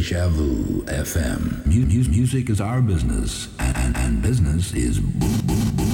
Deja Vu FM. Mu- mu- music is our business, and, and, and business is boom, boom, boom.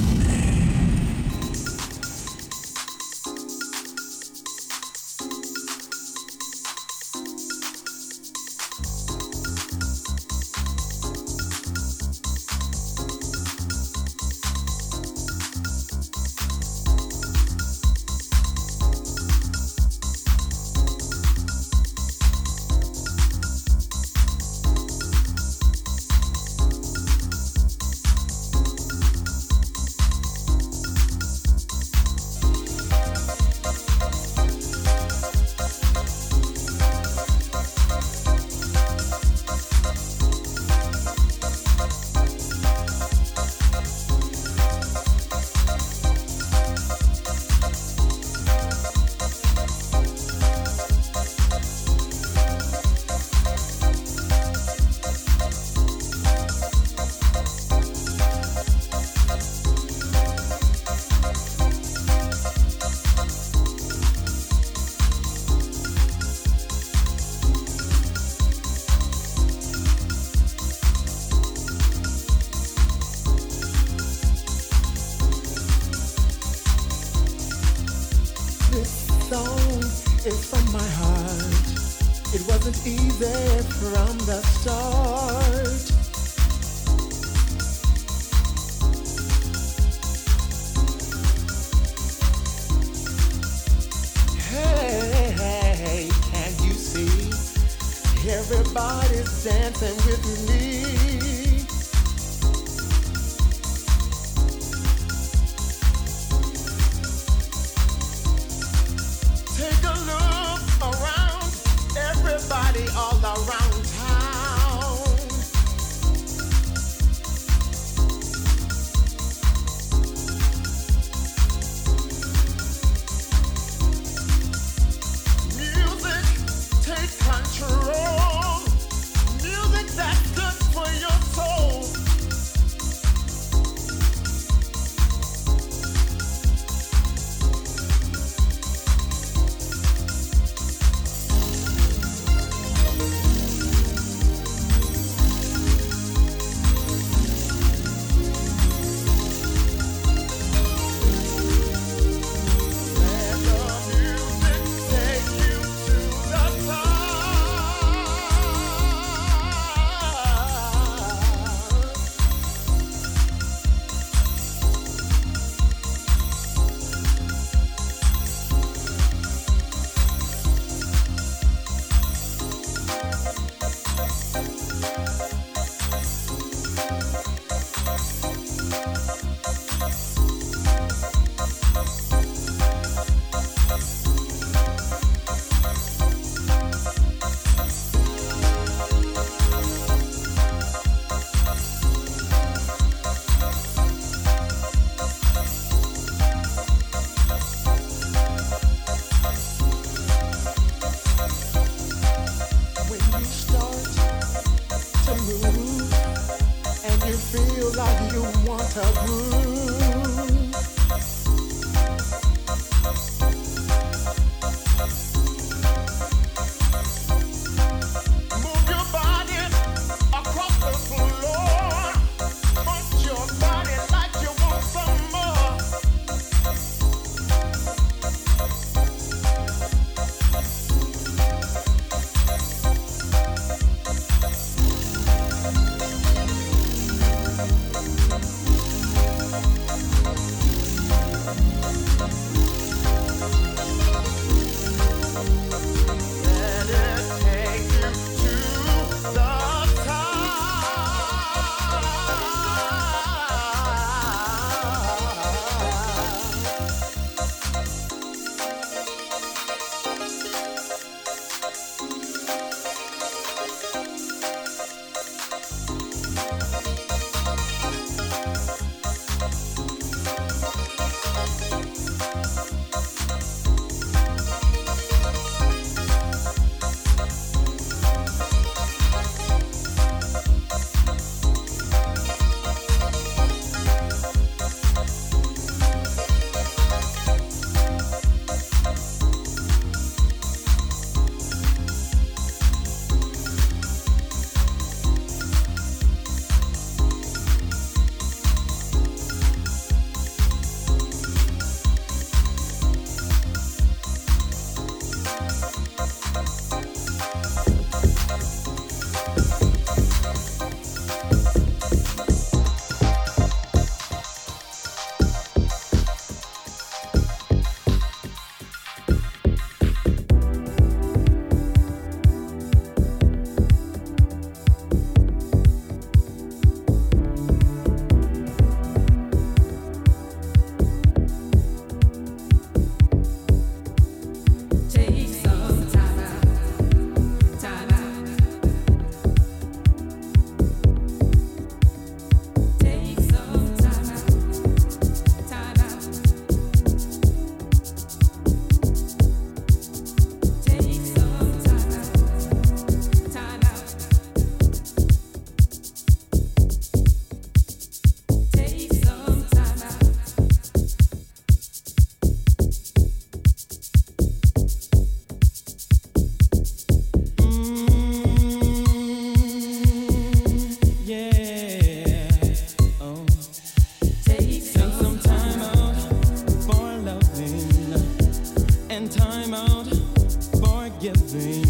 giving.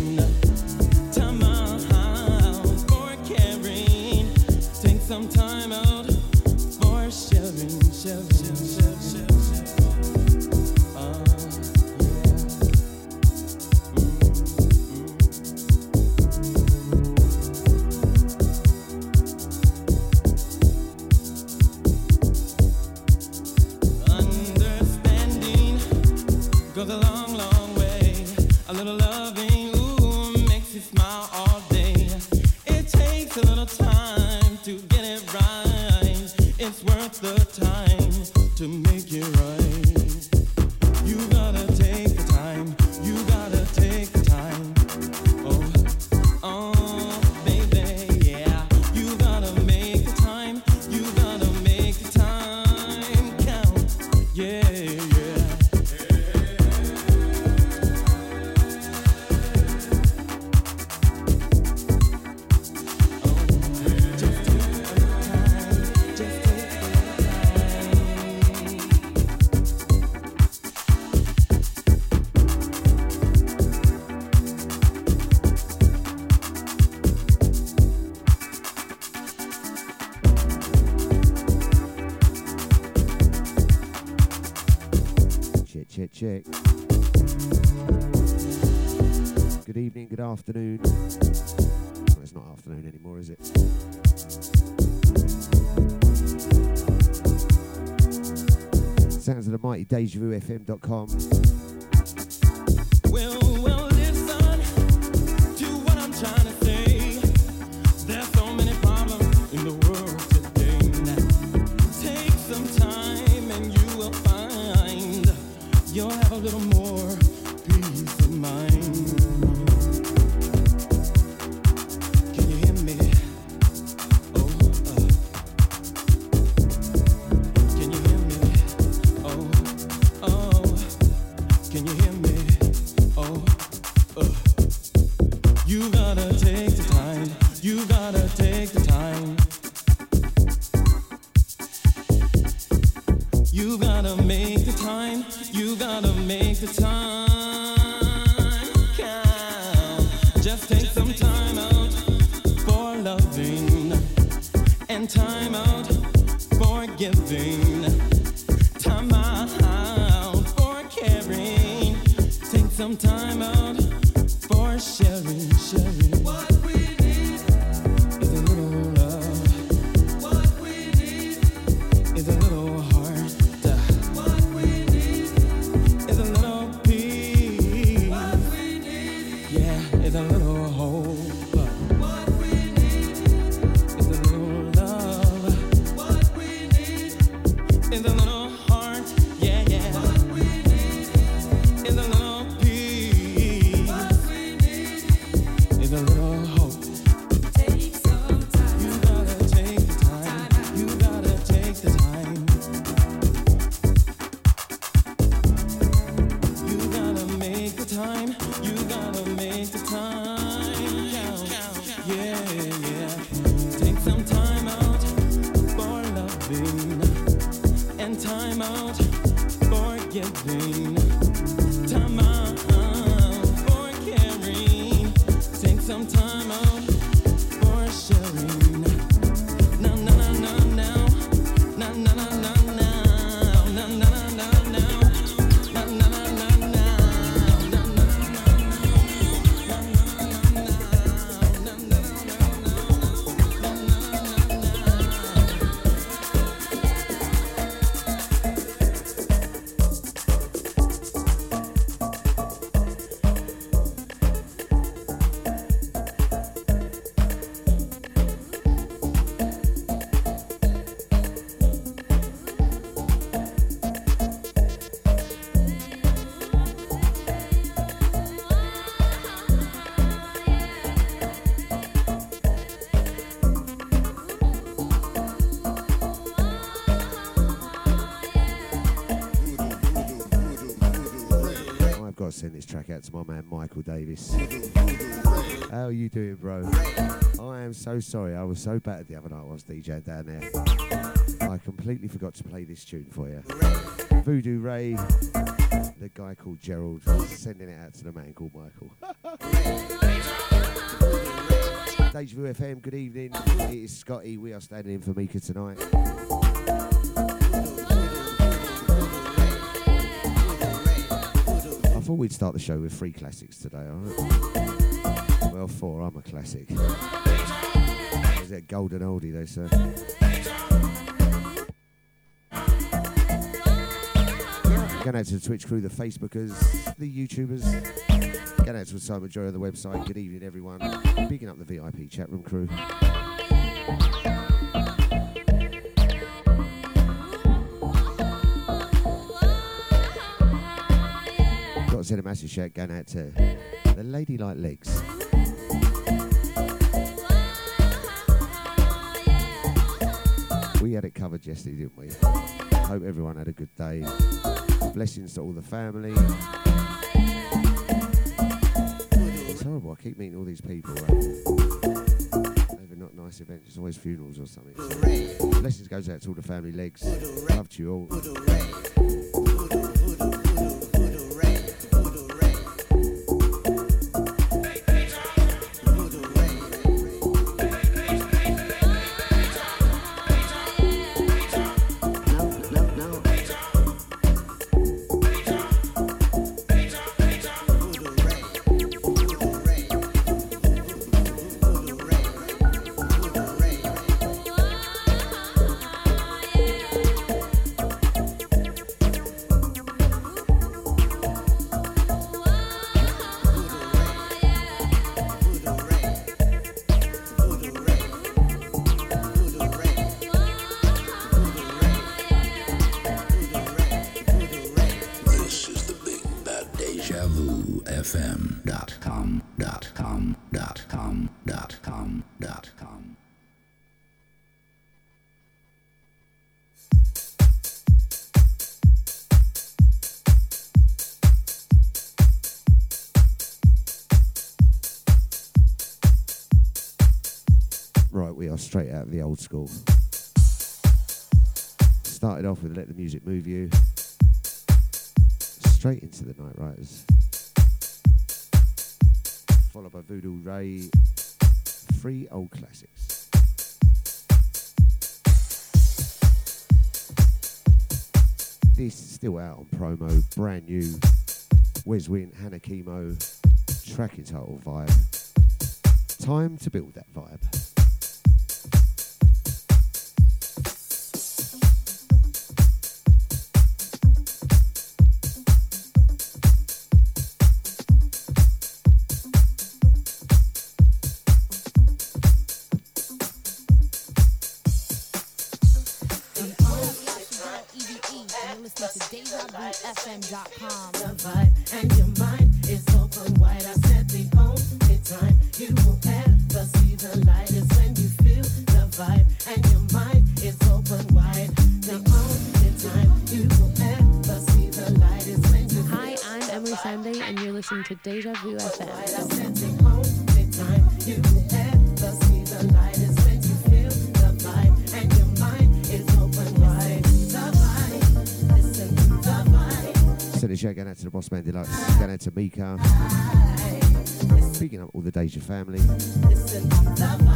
Sounds out to my man Michael Davis. How are you doing, bro? I am so sorry. I was so bad the other night I was DJing down there. I completely forgot to play this tune for you. Voodoo Ray, the guy called Gerald, sending it out to the man called Michael. Deja Vu FM, good evening. It is Scotte. We are standing in for Mika tonight. Thought we'd start the show with three classics today, alright? Well, four. I'm a classic. Is it golden oldie, they say? Going out to the Twitch crew, the Facebookers, the YouTubers. Going out to Simon Joy on the website. Good evening, everyone. Bigging up the VIP chat room crew. To send a massive shout going out to the Ladylike Legs. We had it covered yesterday, didn't we? Hope everyone had a good day. Blessings to all the family. It's horrible. I keep meeting all these people. Right? Never not nice events. It's always funerals or something. Blessings goes out to all the family legs. Love to you all. Old school. Started off with Let the Music Move You. Straight into the Night Riders. Followed by Voodoo Ray. Three old classics. This is still out on promo, brand new. Wes Win, Hannah Chemo, track entitled Vibe. Time to build that vibe. Boss Man Deluxe, going out to Mika. Speaking up all the Deja family. Listen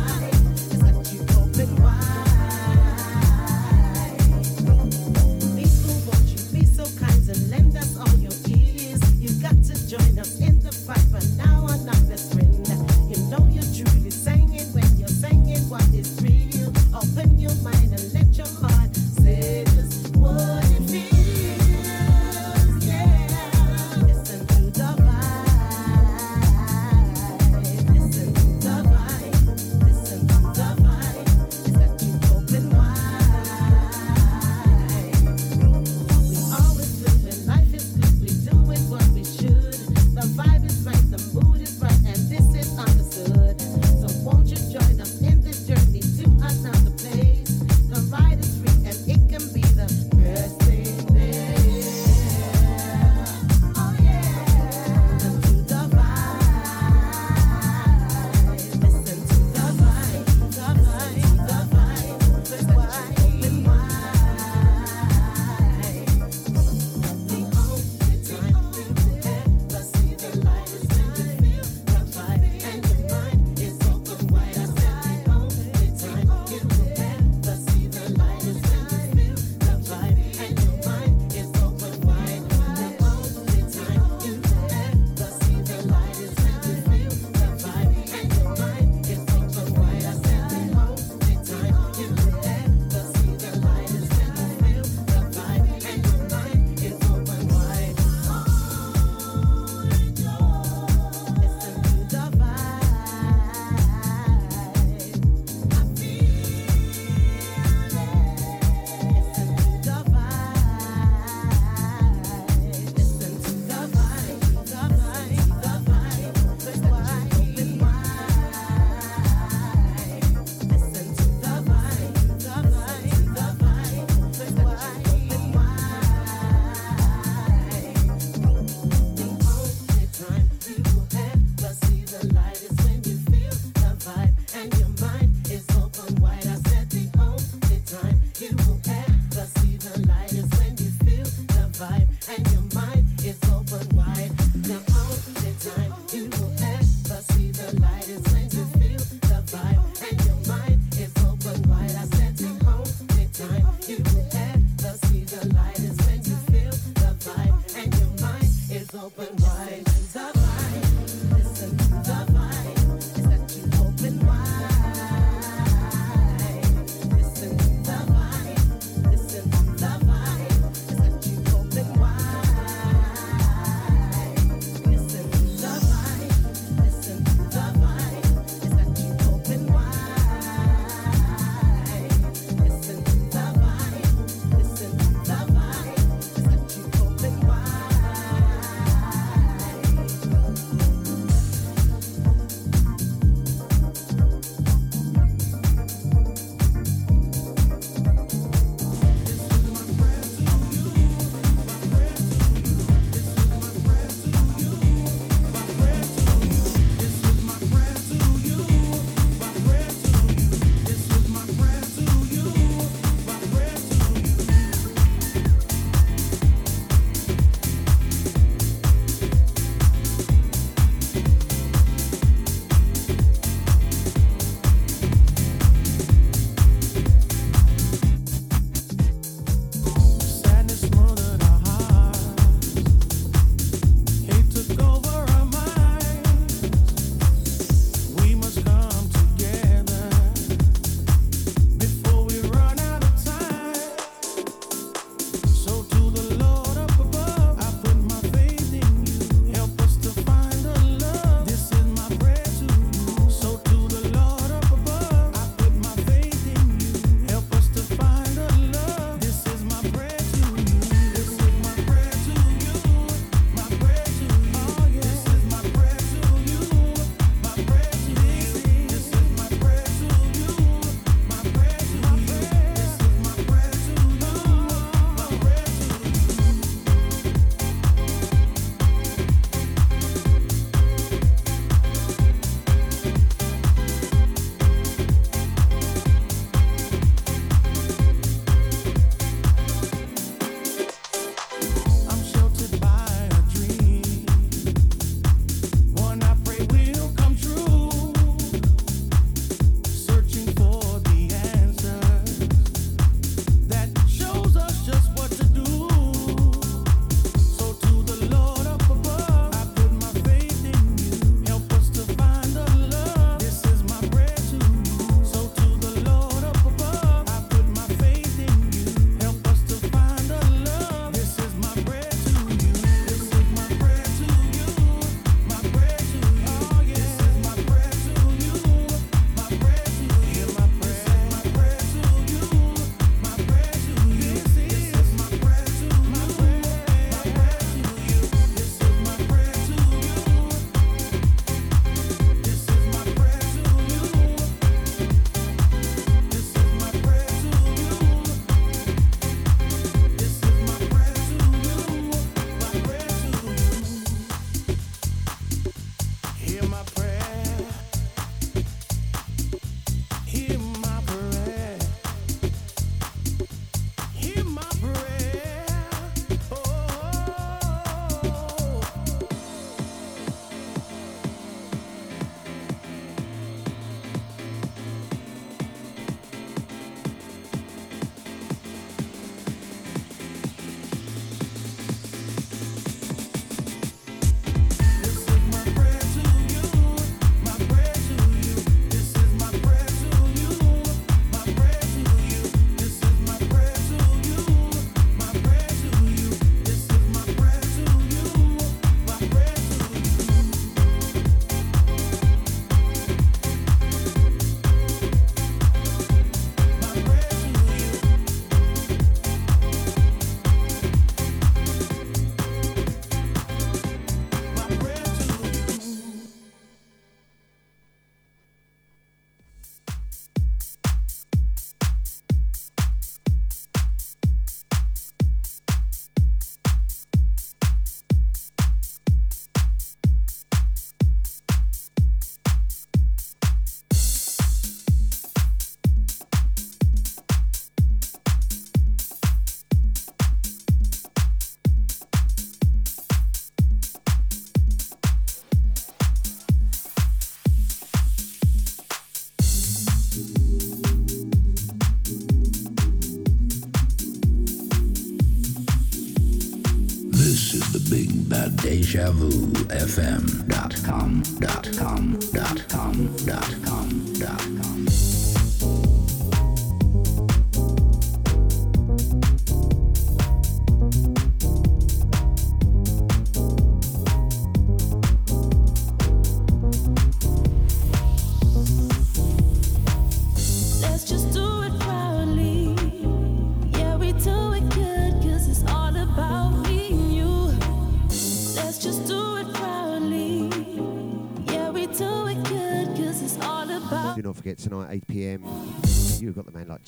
got.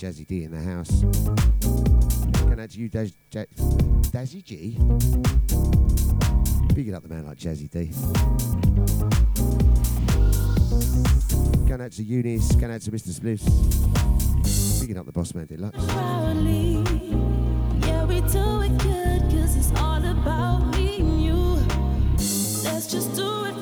Jazzy D in the house. Going out to you, Daz, Jaz, Dazzy G. Big it up the man like Jazzy D. Going out to Eunice, going out to Mr. Spliffs. Bigging up the boss man deluxe. Proudly, yeah, we do it good, cause it's all about me and you. Let's just do it.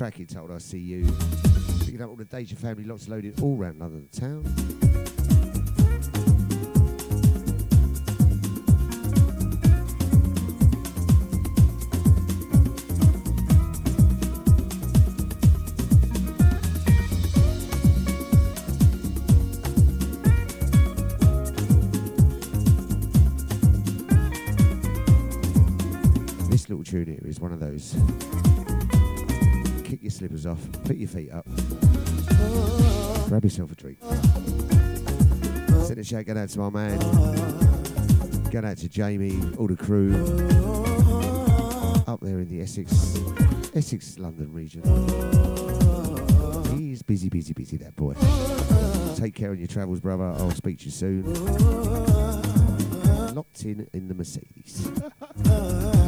track told I See You. Picking up all the Deja family, lots loaded all round London town. feet up. Grab yourself a drink. Send a shout, go out to my man. Go out to Jamie, all the crew. Up there in the Essex, Essex, London region. He's busy, busy, busy, that boy. Take care on your travels, brother. I'll speak to you soon. Locked in in the Mercedes.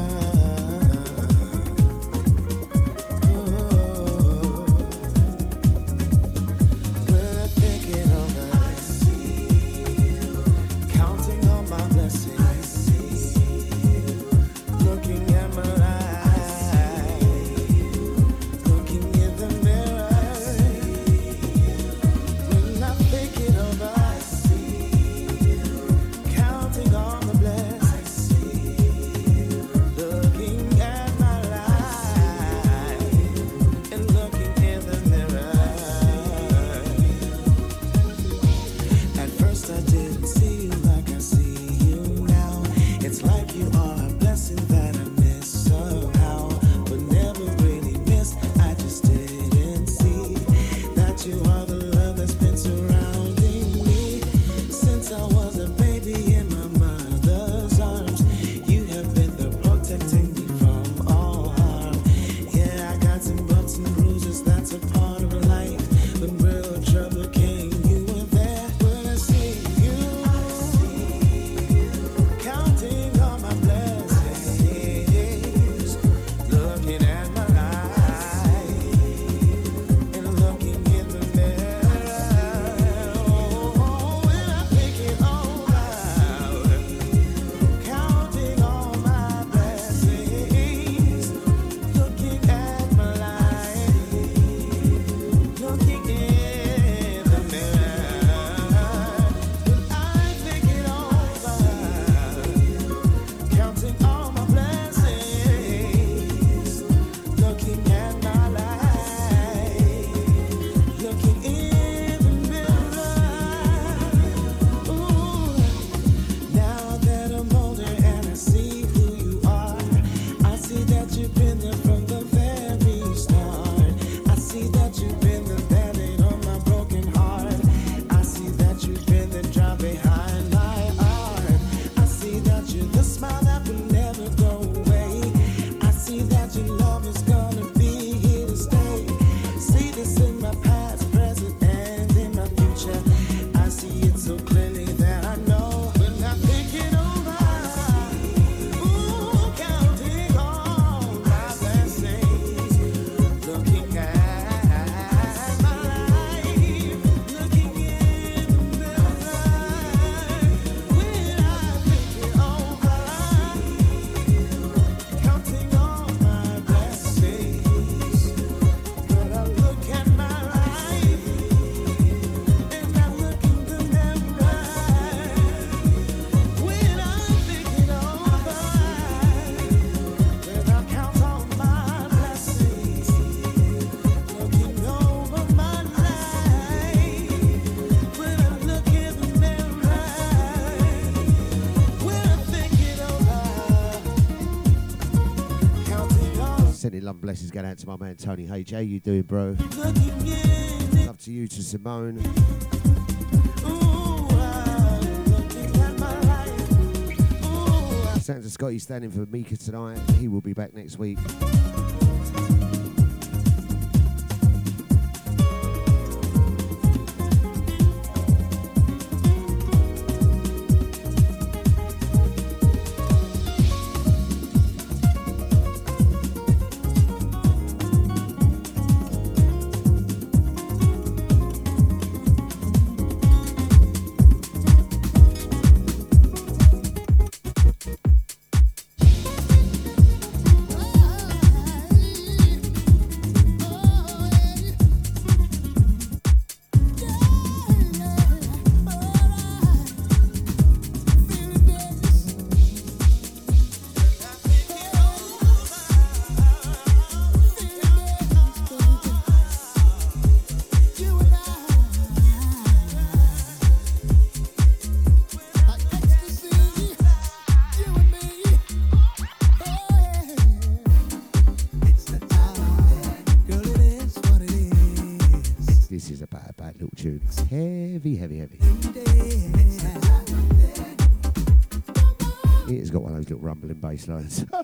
sending love and blessings going out to my man Tony H. How you doing, bro? Love to you, to Simone. Santa Scotte standing for Mika tonight. He will be back next week. Iceland.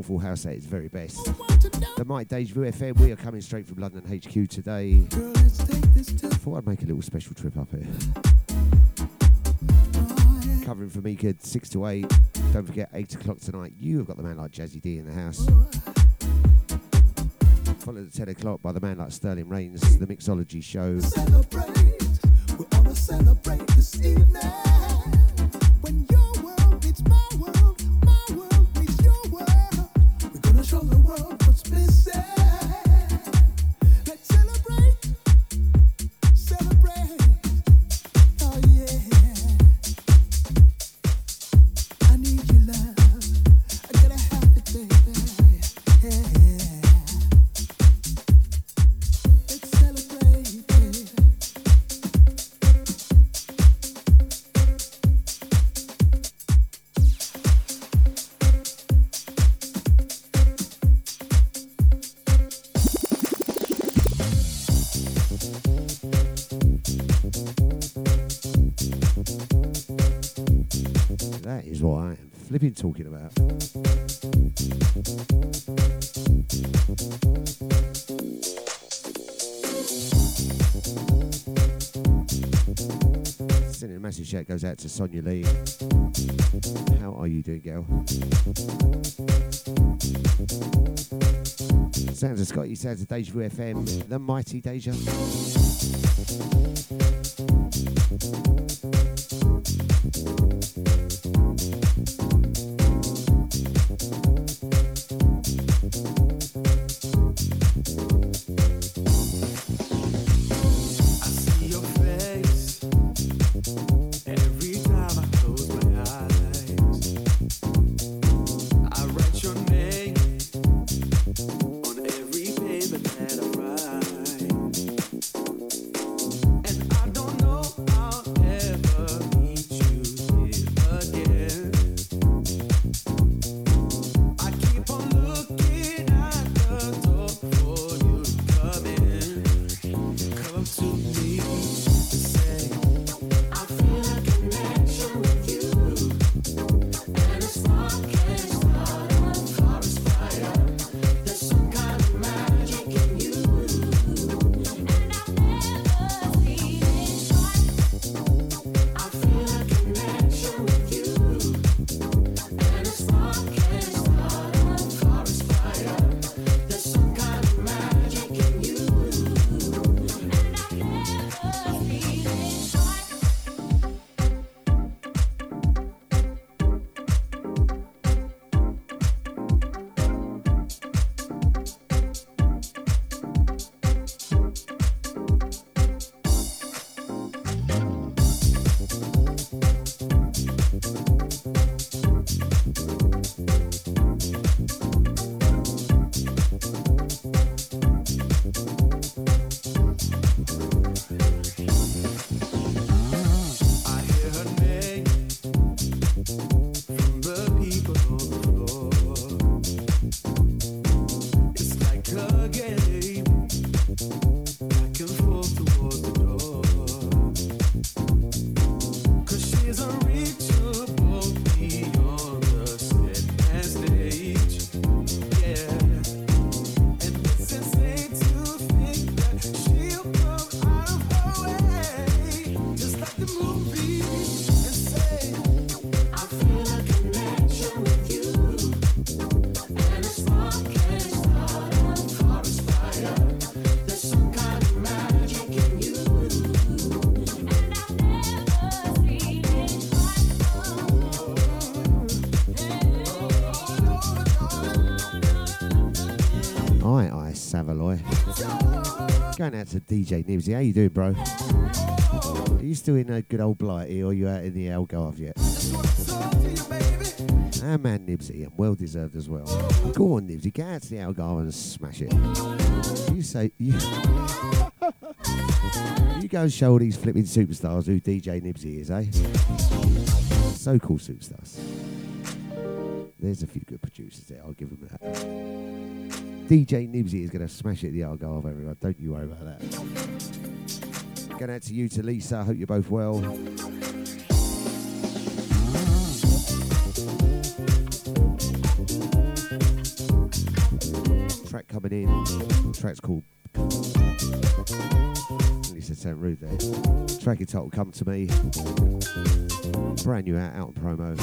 soulful house at its very best. The Mike Deja FM, we are coming straight from London HQ today. Girl, Thought I'd make a little special trip up here. Covering for Mika 6 to 8. Don't forget, 8 o'clock tonight, you have got the man like Jazzy D in the house. Followed at 10 o'clock by the man like Sterling Reigns, the Mixology Show. Celebrate. We're celebrate this evening. When you're goes out to Sonia Lee. How are you doing, girl? Sounds of Scotte, sounds of Deja Vu FM, the mighty Deja. Going out to DJ Nibsy. How you doing, bro? Are you still in a good old Blighty or you out in the Algarve yet? Our man Nibsy, and well deserved as well. Go on, Nibsy, get out to the Algarve and smash it. You say you, you go and show all these flipping superstars who DJ Nibsy is, eh? So cool superstars. There's a few good producers there, I'll give them that. DJ Nibsy is going to smash it at the Algarve, everyone. Don't you worry about that. Going out to you, to Lisa. Hope you're both well. Track coming in. Track's called. It sound rude there. Track entitled "Come to Me." Brand new out, out promo.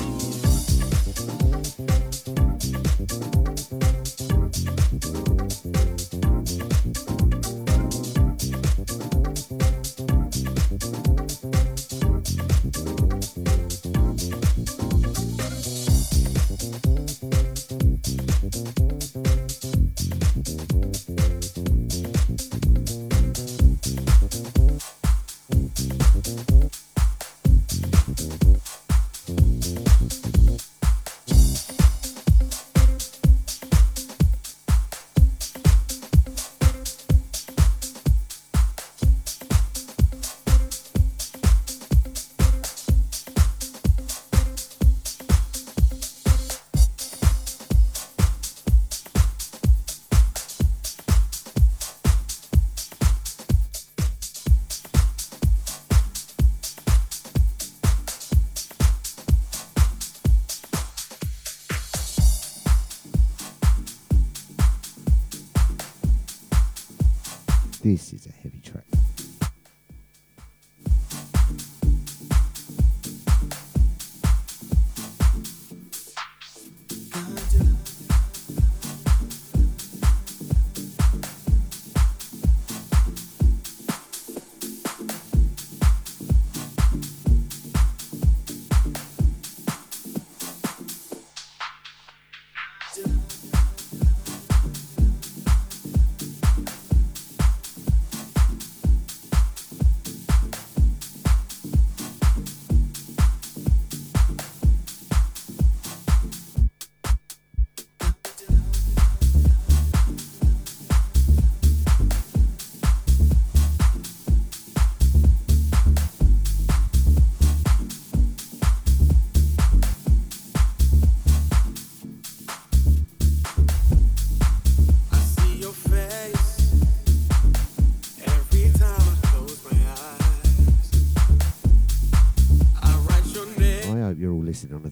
This is a heavy track.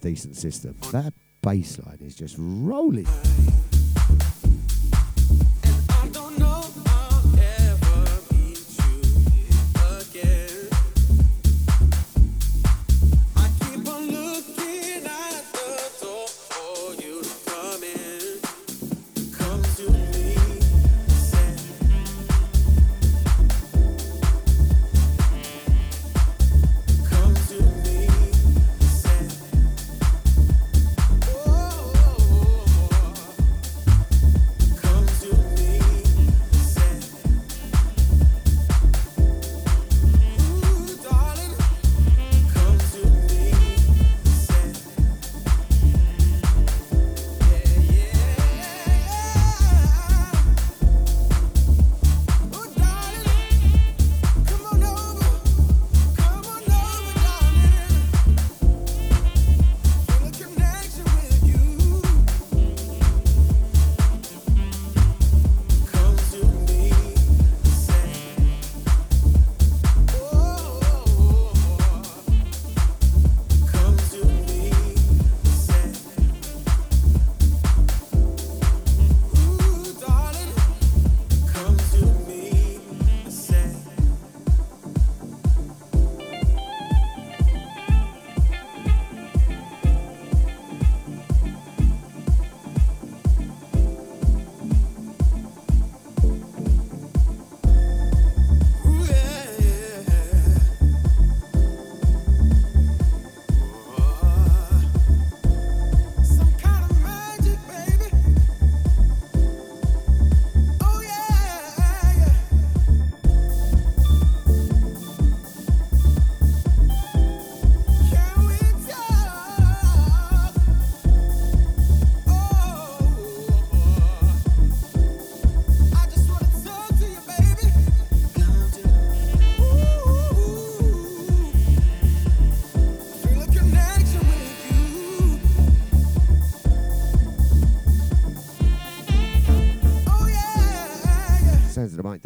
Decent system. That bass line is just rolling.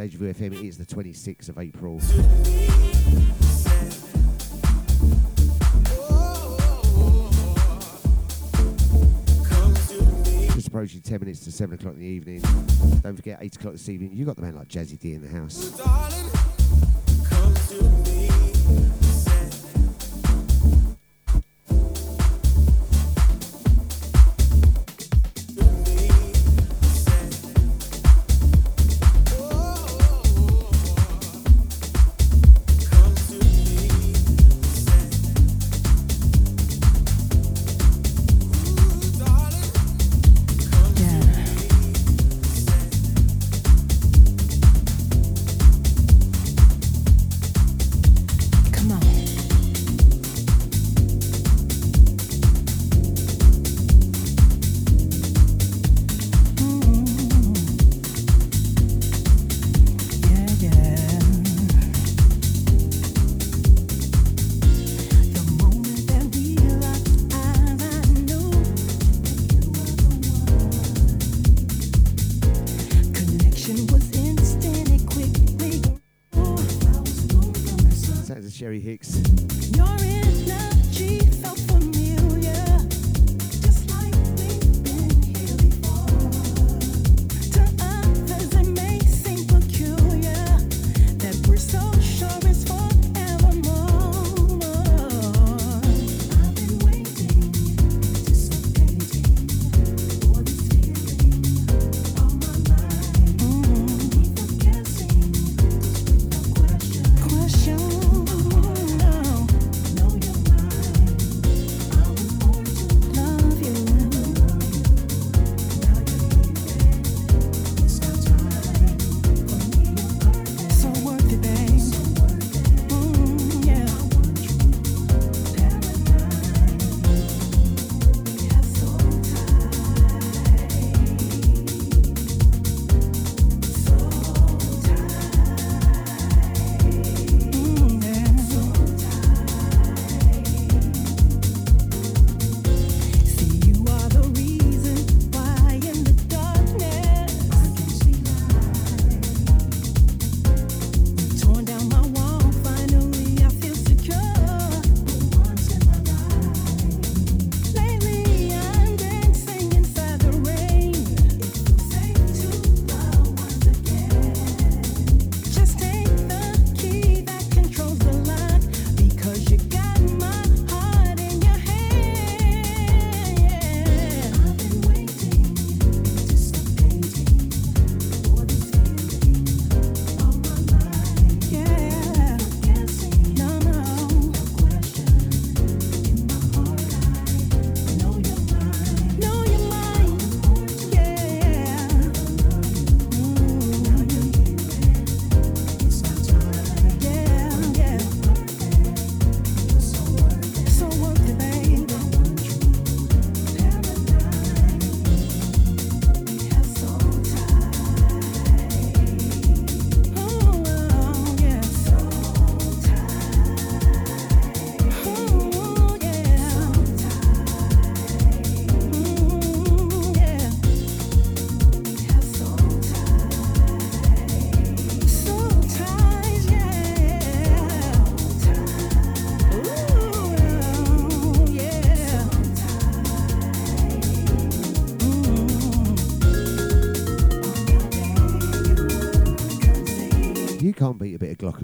Deja Vu FM. It is the 26th of April. Just approaching 10 minutes to 7 o'clock in the evening. Don't forget, 8 o'clock this evening, you've got the man like Jazzy D in the house.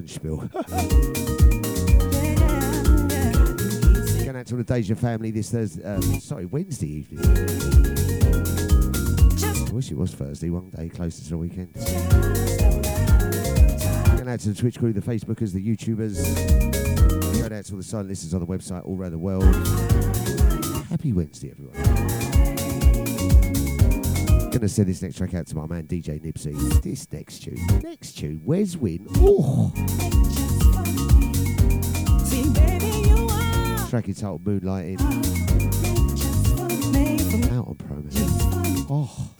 Spiel. Going out to the Deja family this Thursday, uh, sorry, Wednesday evening. I wish it was Thursday, one day closer to the weekend. Going out to the Twitch crew, the Facebookers, the YouTubers. Going out to all the silent listeners on the website all around the world. Happy Wednesday, everyone going to send this next track out to my man DJ Nibsy. This next tune, next tune, Where's Win? Oh. Track baby, track Moonlighting. Out on promo. Oh.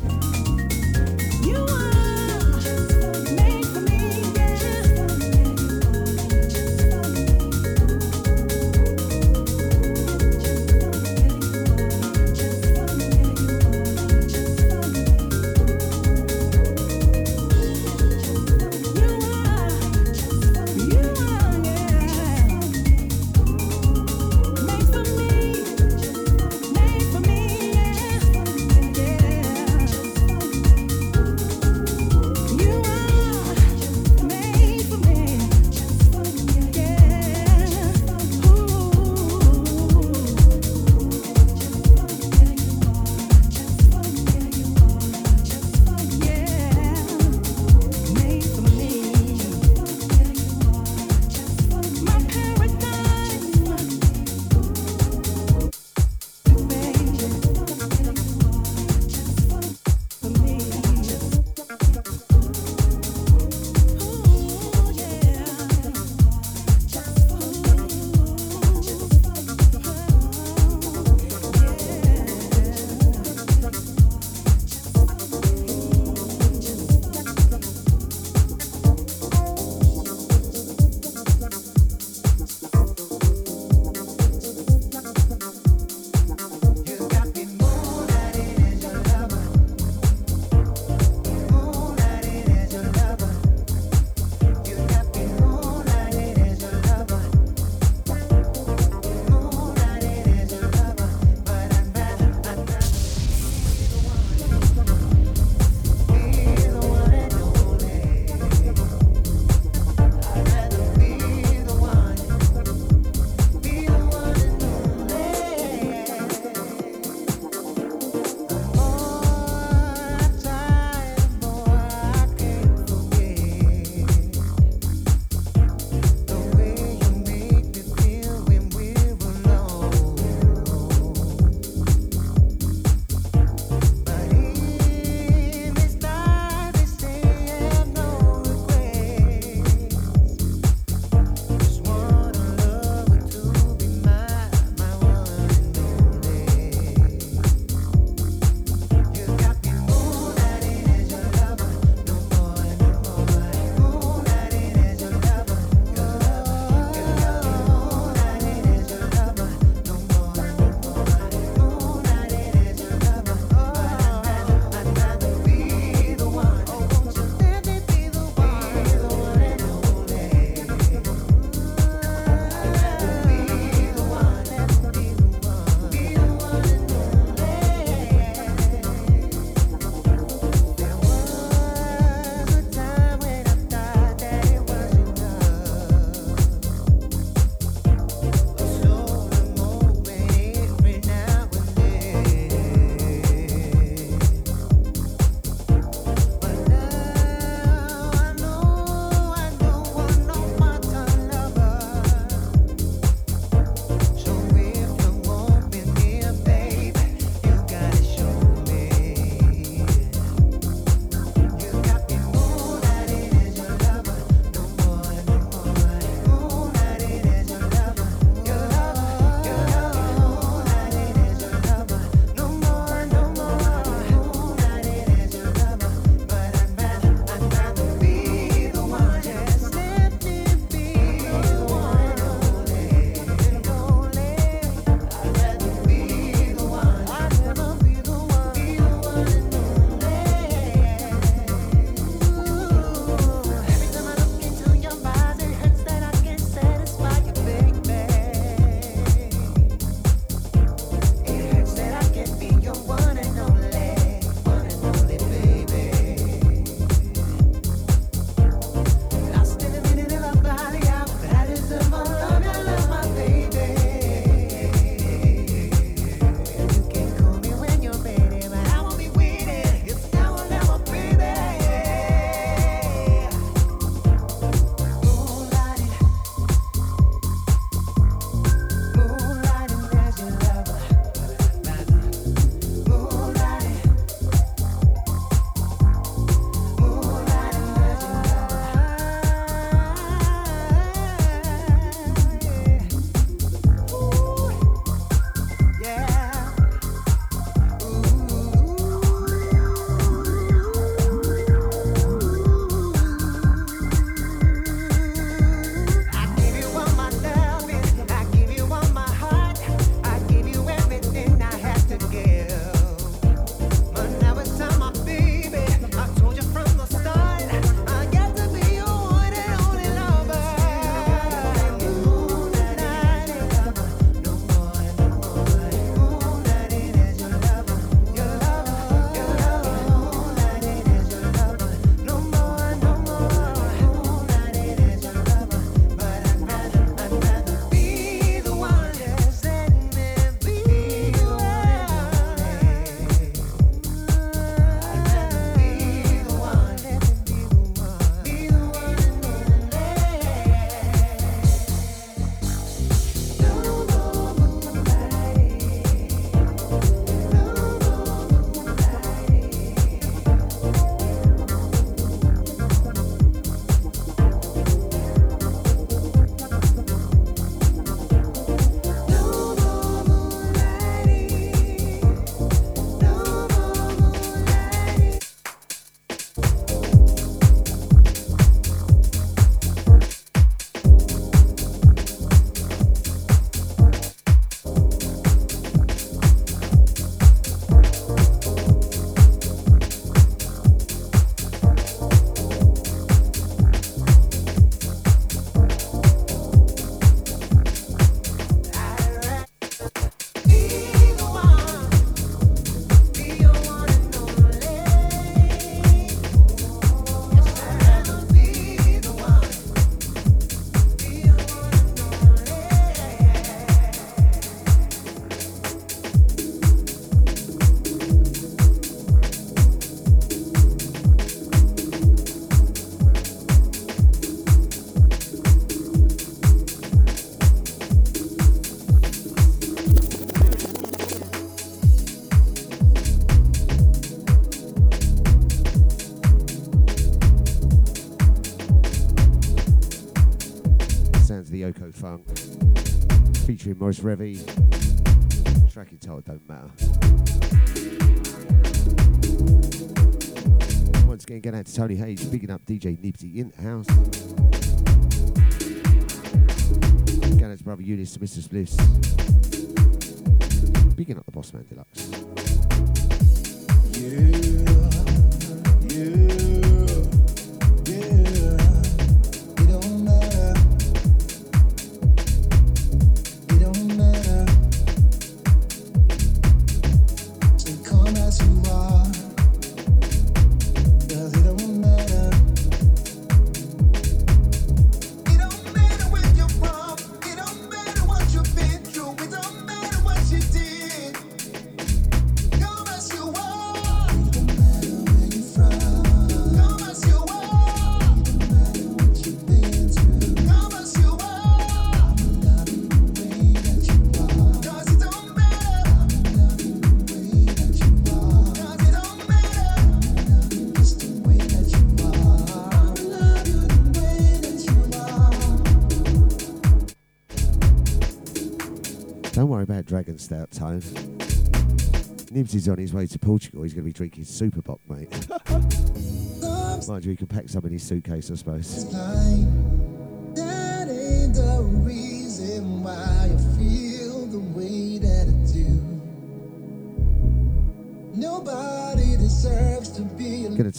Maurice Revy. Track entitled Don't Matter. Once again, going out to Tony Hayes, picking up DJ Nibsy in the house. Going out to brother Eunice, Mr. Bliss. Bigging up the Boss Man Deluxe. Dragon Stout time. Nibsy's on his way to Portugal. He's going to be drinking Super Bock, mate. Mind you, he can pack some in his suitcase, I suppose.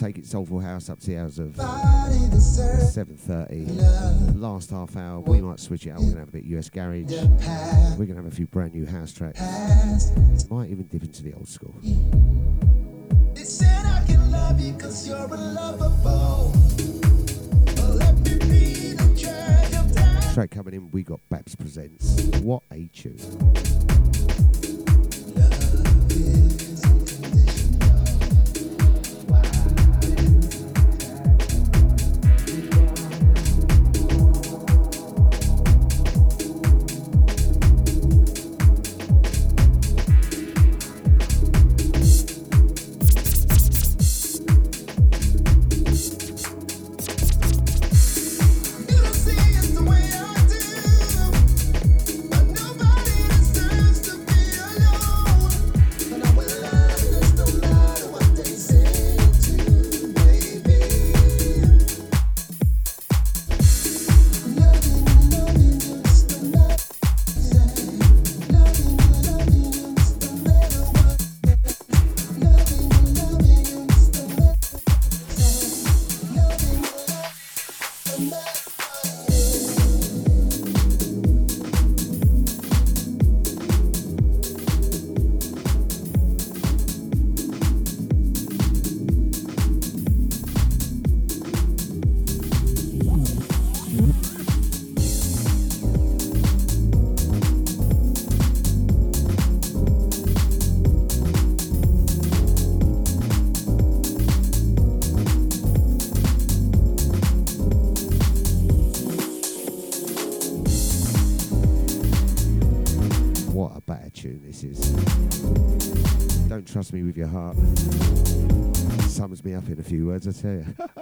Take it Soulful House up to the hours of 7.30. Last half hour, we might switch it out. We're going to have a bit US Garage. We're going to have a few brand new house tracks. Might even dip into the old school. They said I can love you cause you're unlovable. But let me be the judge of that. Track coming in, we got Babs Presents. What a tune. Me with your heart. Sums me up in a few words, I tell you.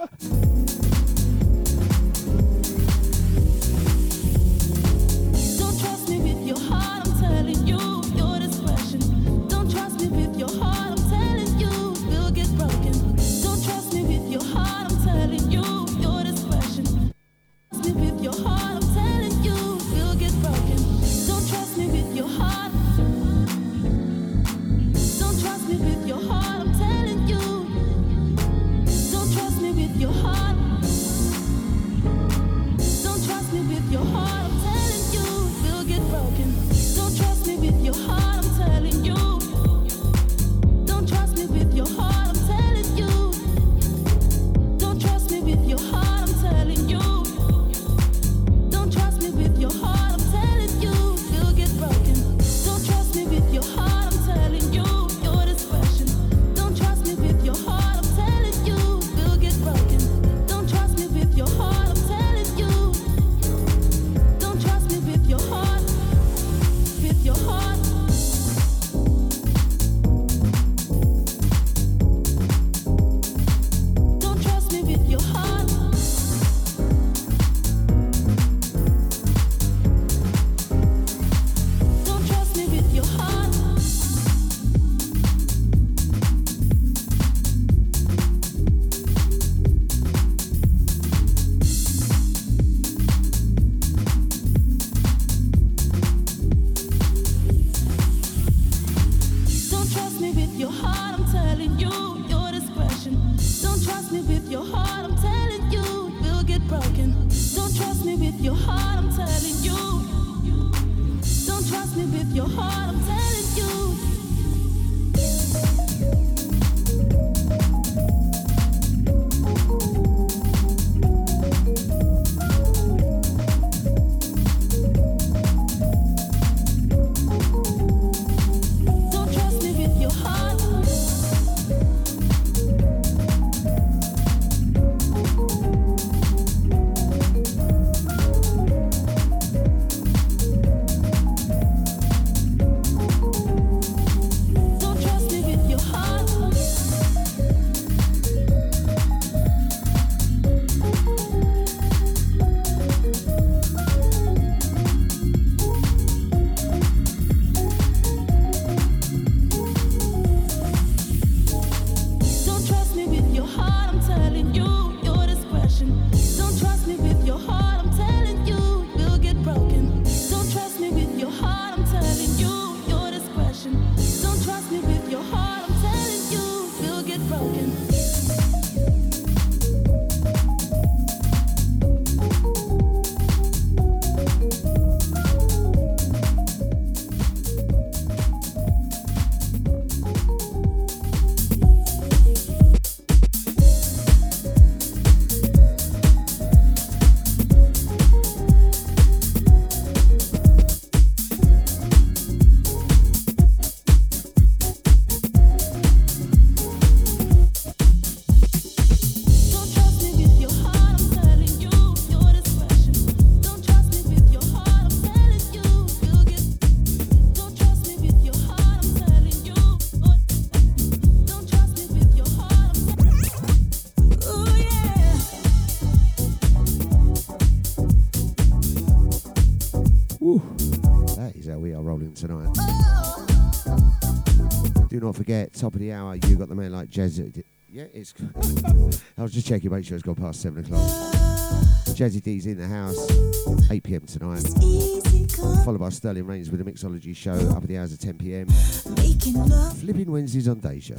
forget, top of the hour, you got the man like Jazzy. Yeah, it's. I was just checking, make sure it's gone past seven o'clock. Jazzy D's in the house, 8 pm tonight. Followed by Sterling Reigns with a mixology show up at the hours of 10 pm. Flipping Wednesdays on Deja.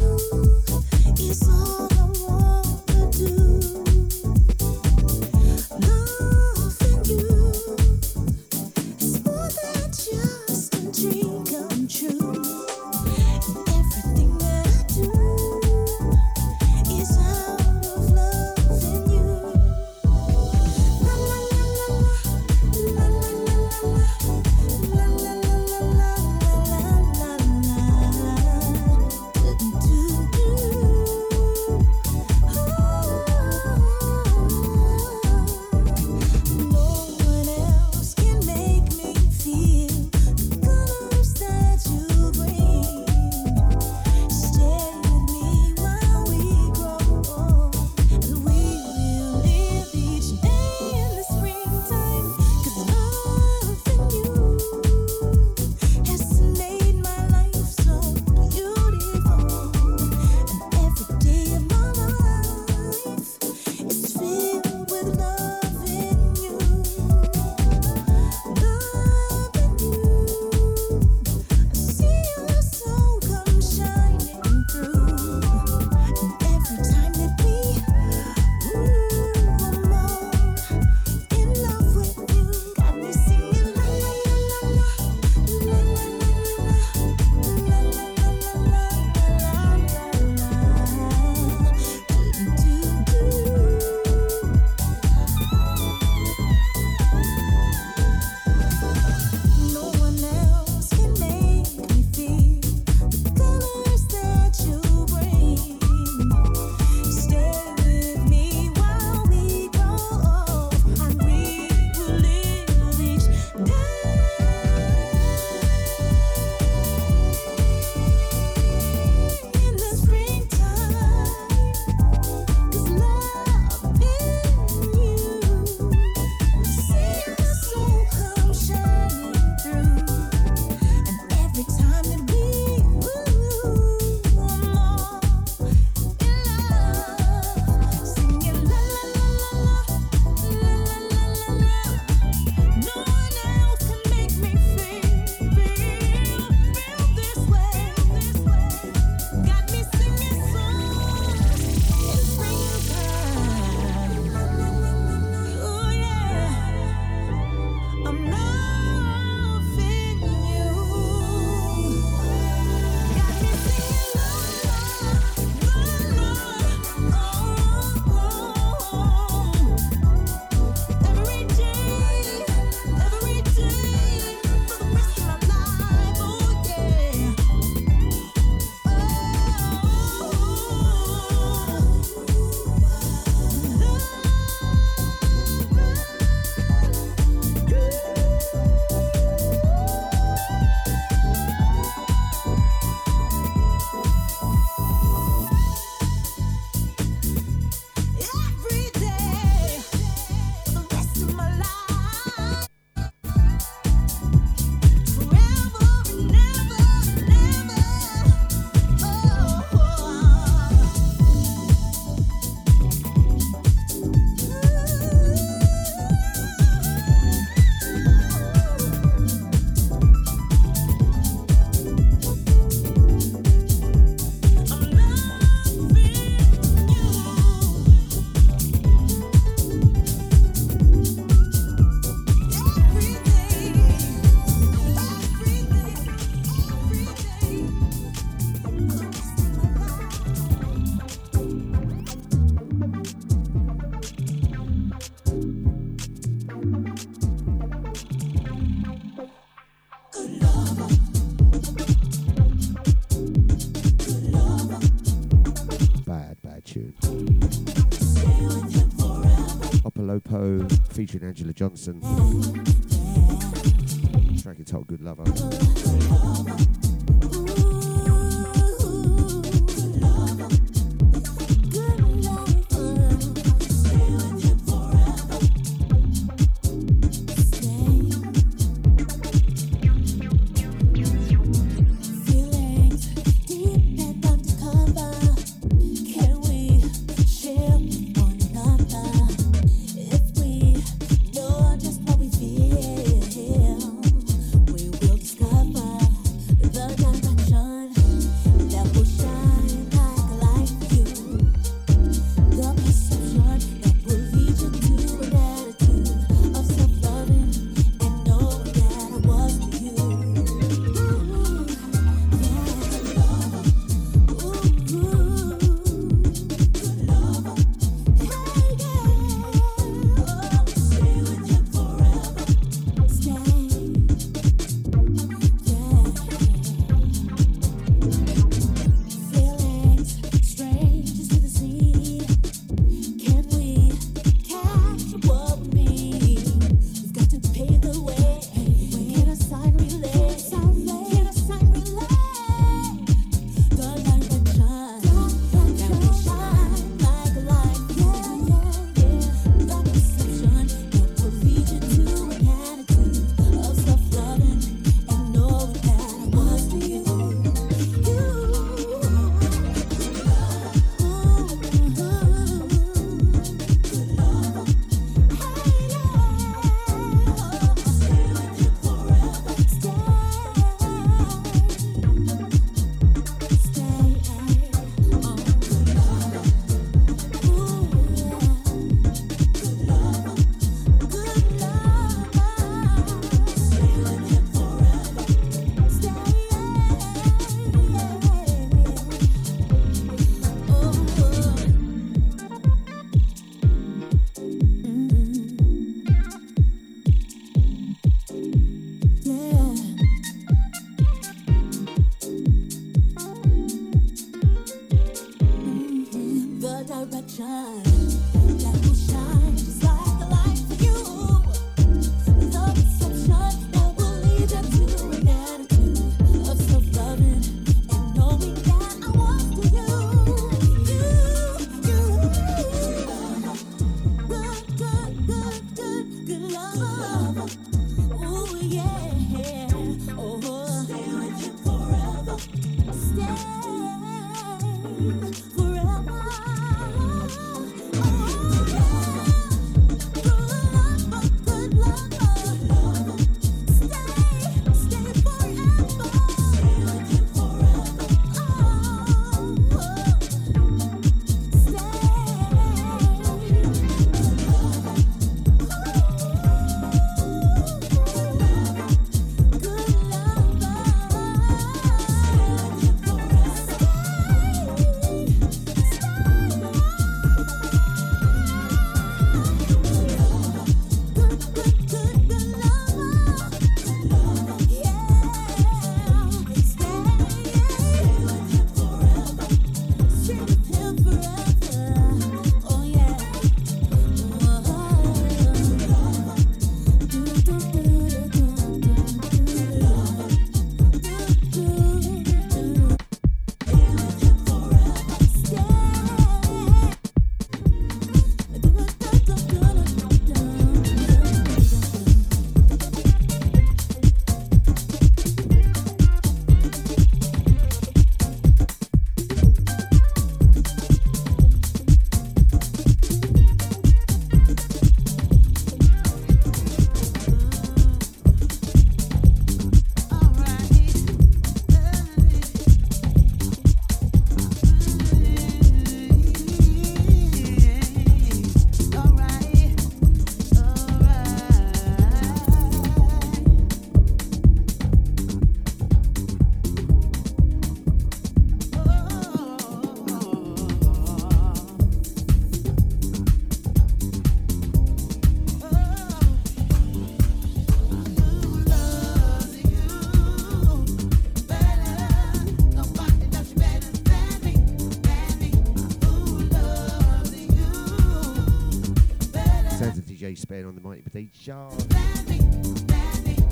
Featuring Angela Johnson. Track entitled Good Lover. Mighty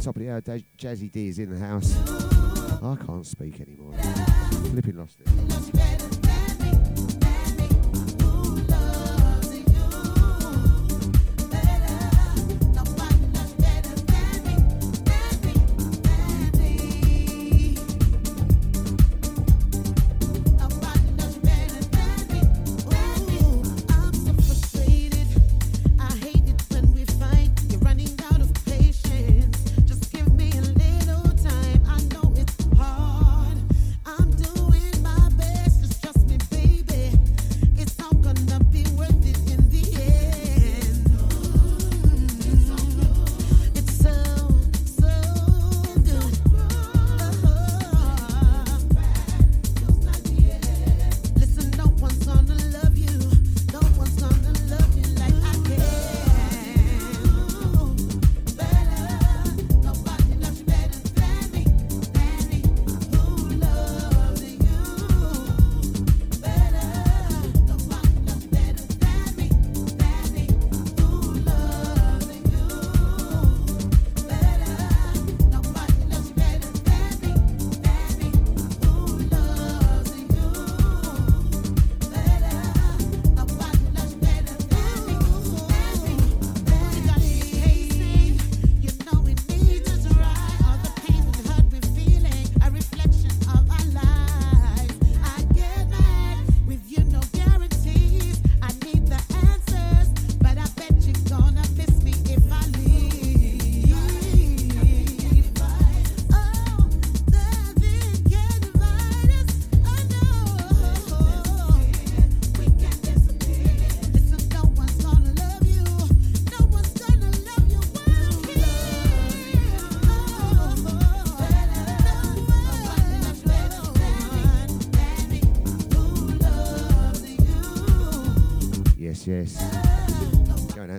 Top of the hour, Jazzy D is in the house. I can't speak anymore. Flipping lost it.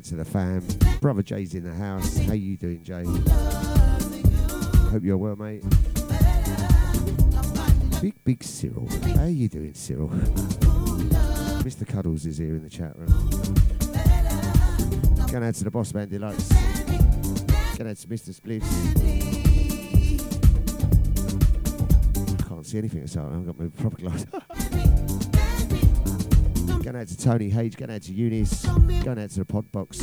To the fam. Brother Jay's in the house. How you doing, Jay? Hope you're well, mate. Big, big Cyril. How you doing, Cyril? Mr. Cuddles is here in the chat room. Going out to the Boss Man Deluxe. Going out to Mr. Spliffs. I can't see anything so I haven't got my proper glasses. Out to Tony Hage, going out to Eunice, going out to the pod box.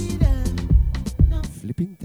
Flipping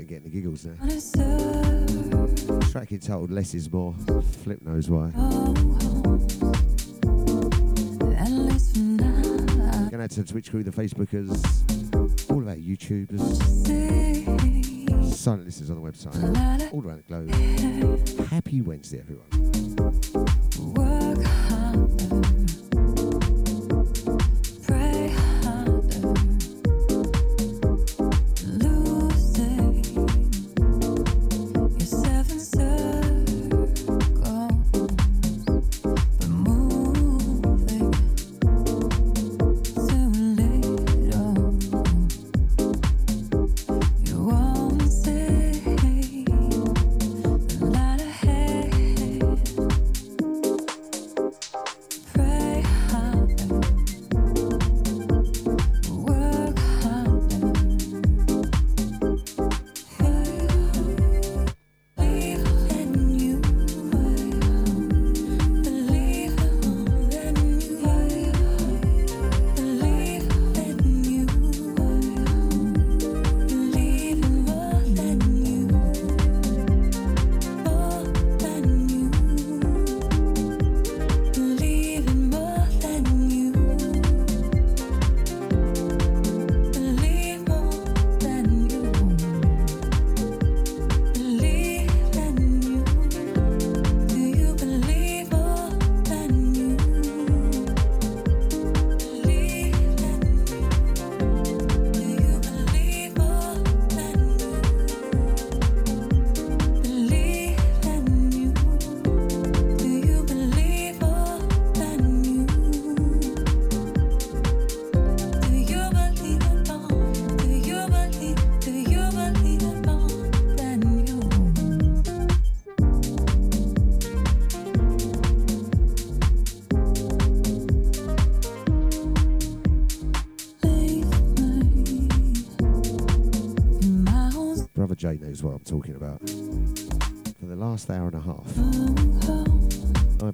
enough I can't speak and getting the giggles now. Track entitled Less is More. Flip knows why. Going to out to the Twitch crew, the Facebookers, all of our YouTubers, silent listeners on the website, all around the globe. Happy Wednesday, everyone.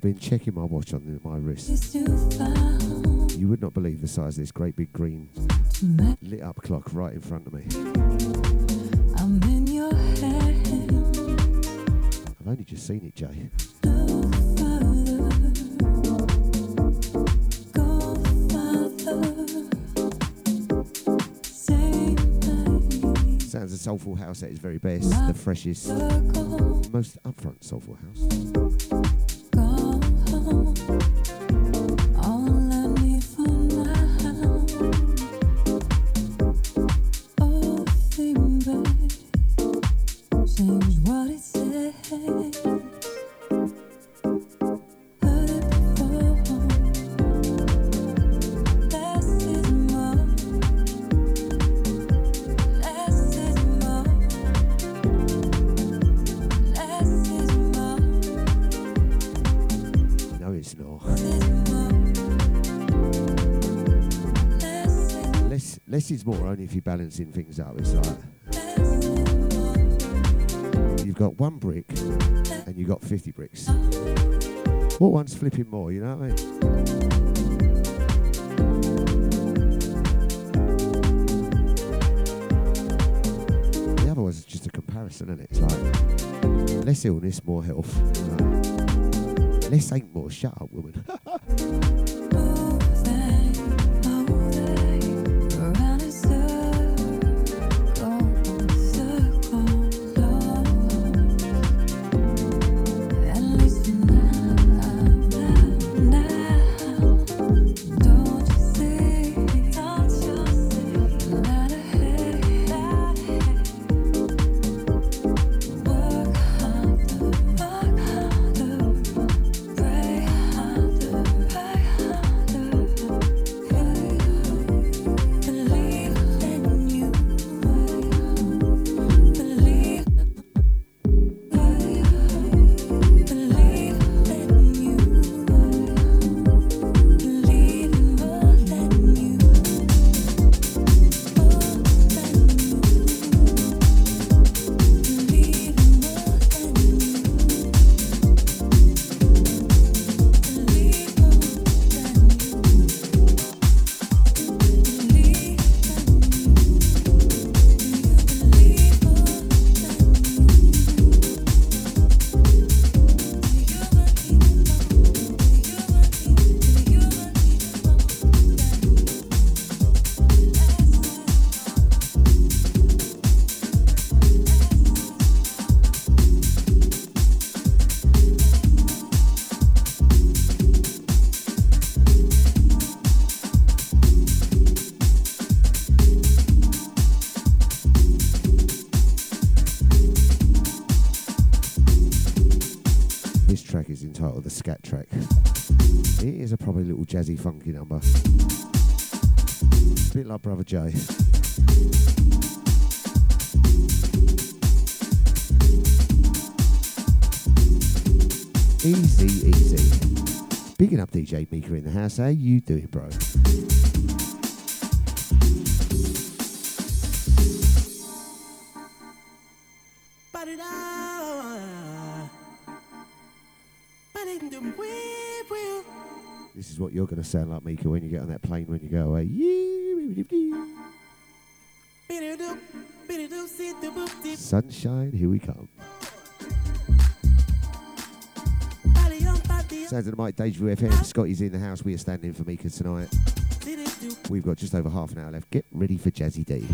Been checking my watch on my wrist. Is to found You would not believe the size of this great big green lit up clock right in front of me. I'm in your hands. I've only just seen it, Jay. No further. Go further. Same place. Sounds a soulful house at its very best, the freshest, most upfront soulful house. Only if you're balancing things up. It's like you've got one brick and you've got 50 bricks. What one's flipping more, you know what I mean? The other one's just a comparison, isn't it? It's like less illness, more health. Like, less ain't more. Shut up, woman. jazzy, funky number. A bit like Brother Jay. Easy, easy. Bigging up DJ Mika in the house. How you doing, bro? To sound like, Mika, when you get on that plane when you go away. Sunshine, here we come. Sounds of the mic, Deja FM. Scotte's in the house. We are standing for Mika tonight. We've got just over half an hour left. Get ready for Jazzy D.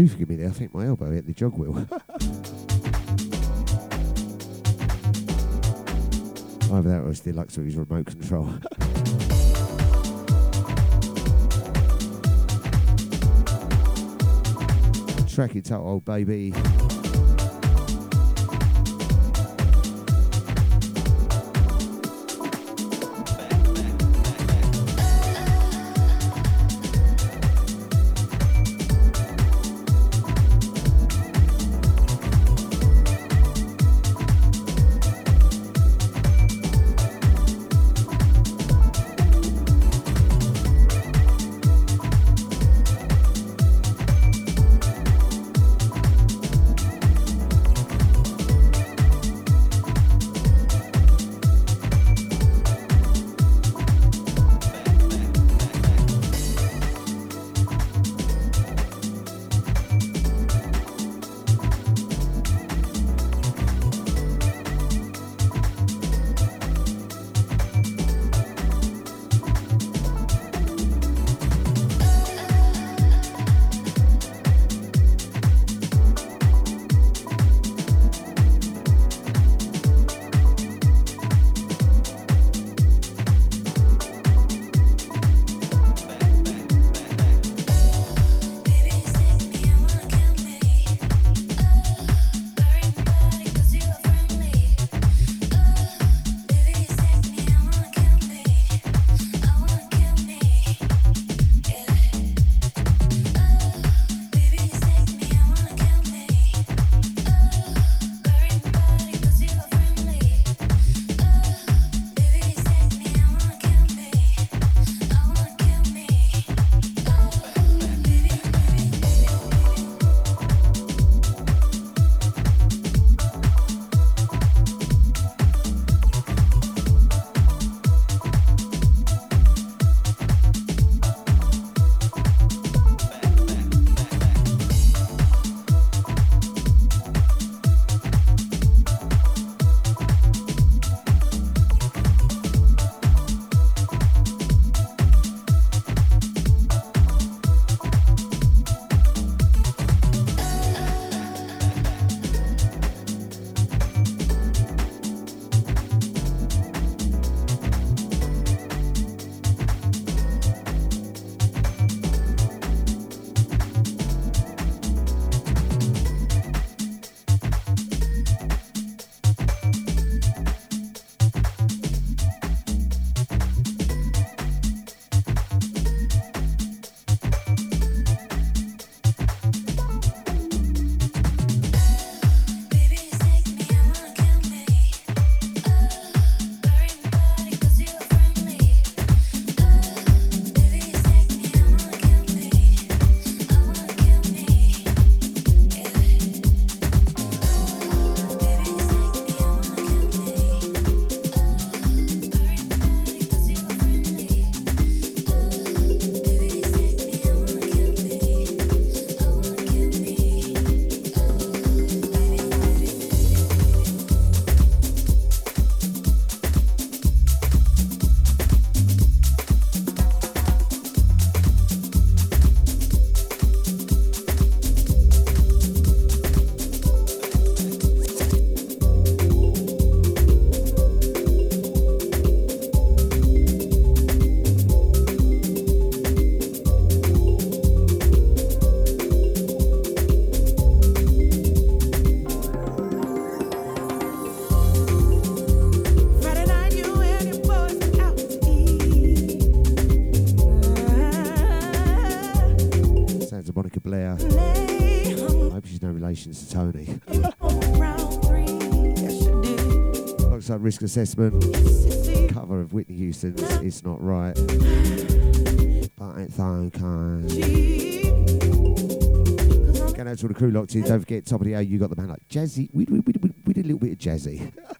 do forgive me there. I think my elbow hit the jog wheel. Either that or it's Deluxe or his remote control. Track it out, old baby. Risk Assessment. Cover of Whitney Houston's It's Not Right. But it's okay. Going out to all the crew locked in. Don't forget, top of the hour, you got the man like Jazzy. We, we, we, we, we did a little bit of Jazzy.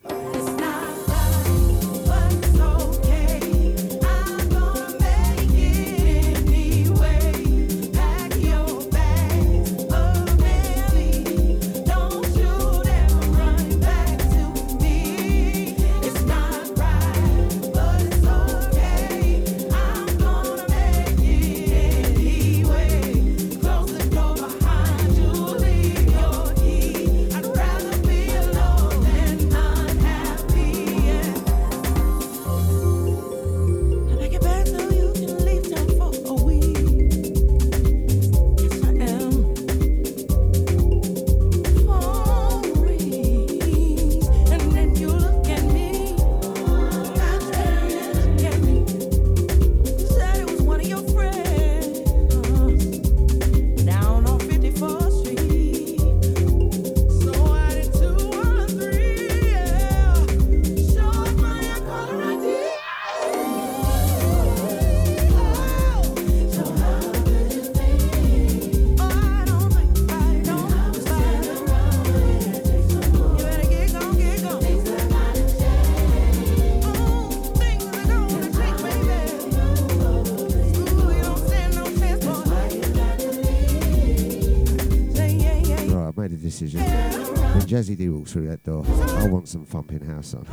Jazzy D walks through that door. I want some thumping house on.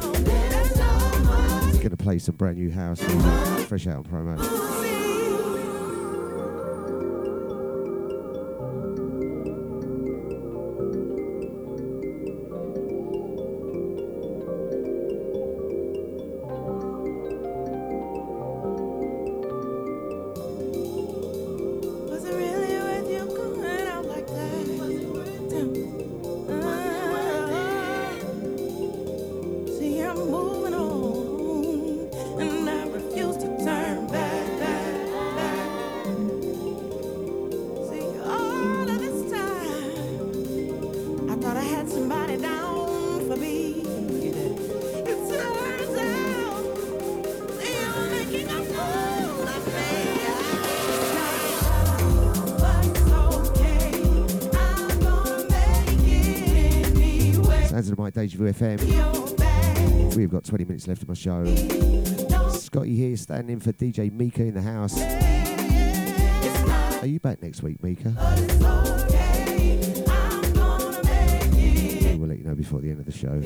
Gonna play some brand new house music, fresh out on promo. Vu FM. We've got 20 minutes left of my show. Scotte here, standing in for DJ Mika in the house. Are you back next week, Mika? We'll let you know before the end of the show.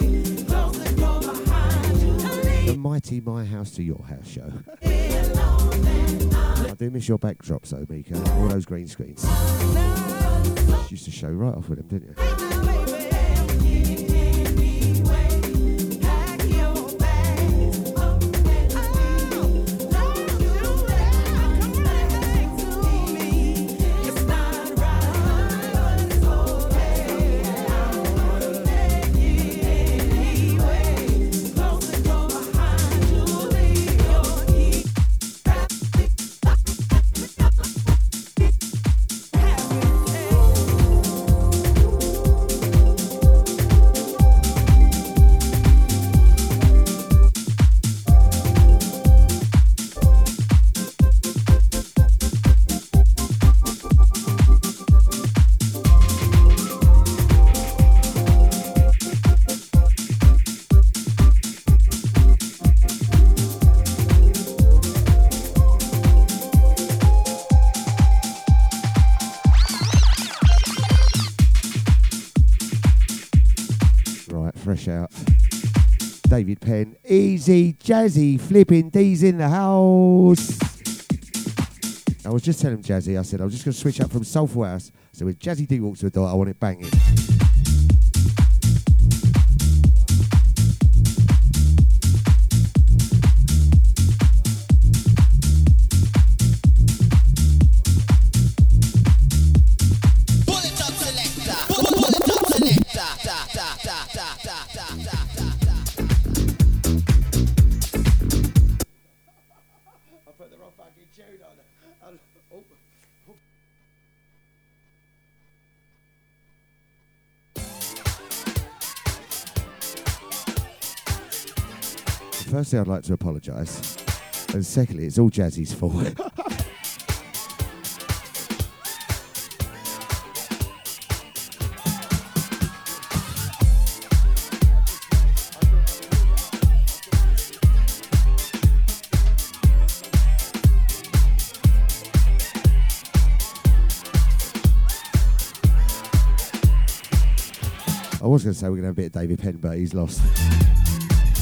The mighty My House to Your House show. I do miss your backdrops though, Mika. All those green screens. Used to show right off with them, didn't you? Jazzy, flipping D's in the house. I was just telling Jazzy, I said, I was just going to switch up from Soulful House. So when Jazzy D walks to the door, I want it banging. Firstly, I'd like to apologise. And secondly, it's all Jazzy's fault. I was going to say we're going to have a bit of David Penn, but he's lost.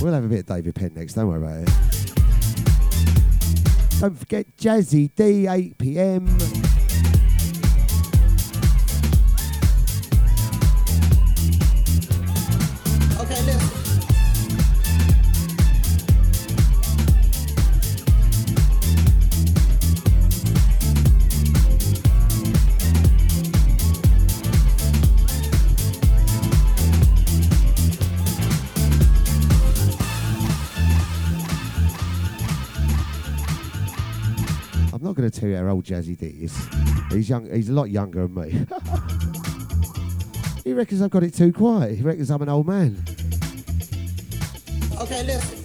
We'll have a bit of David Penn next, don't worry about it. Don't forget Jazzy D, 8 pm. Not going to tell you how old Jazzy D is. He's young. He's a lot younger than me. he reckons I've got it too quiet. He reckons I'm an old man. Okay, listen.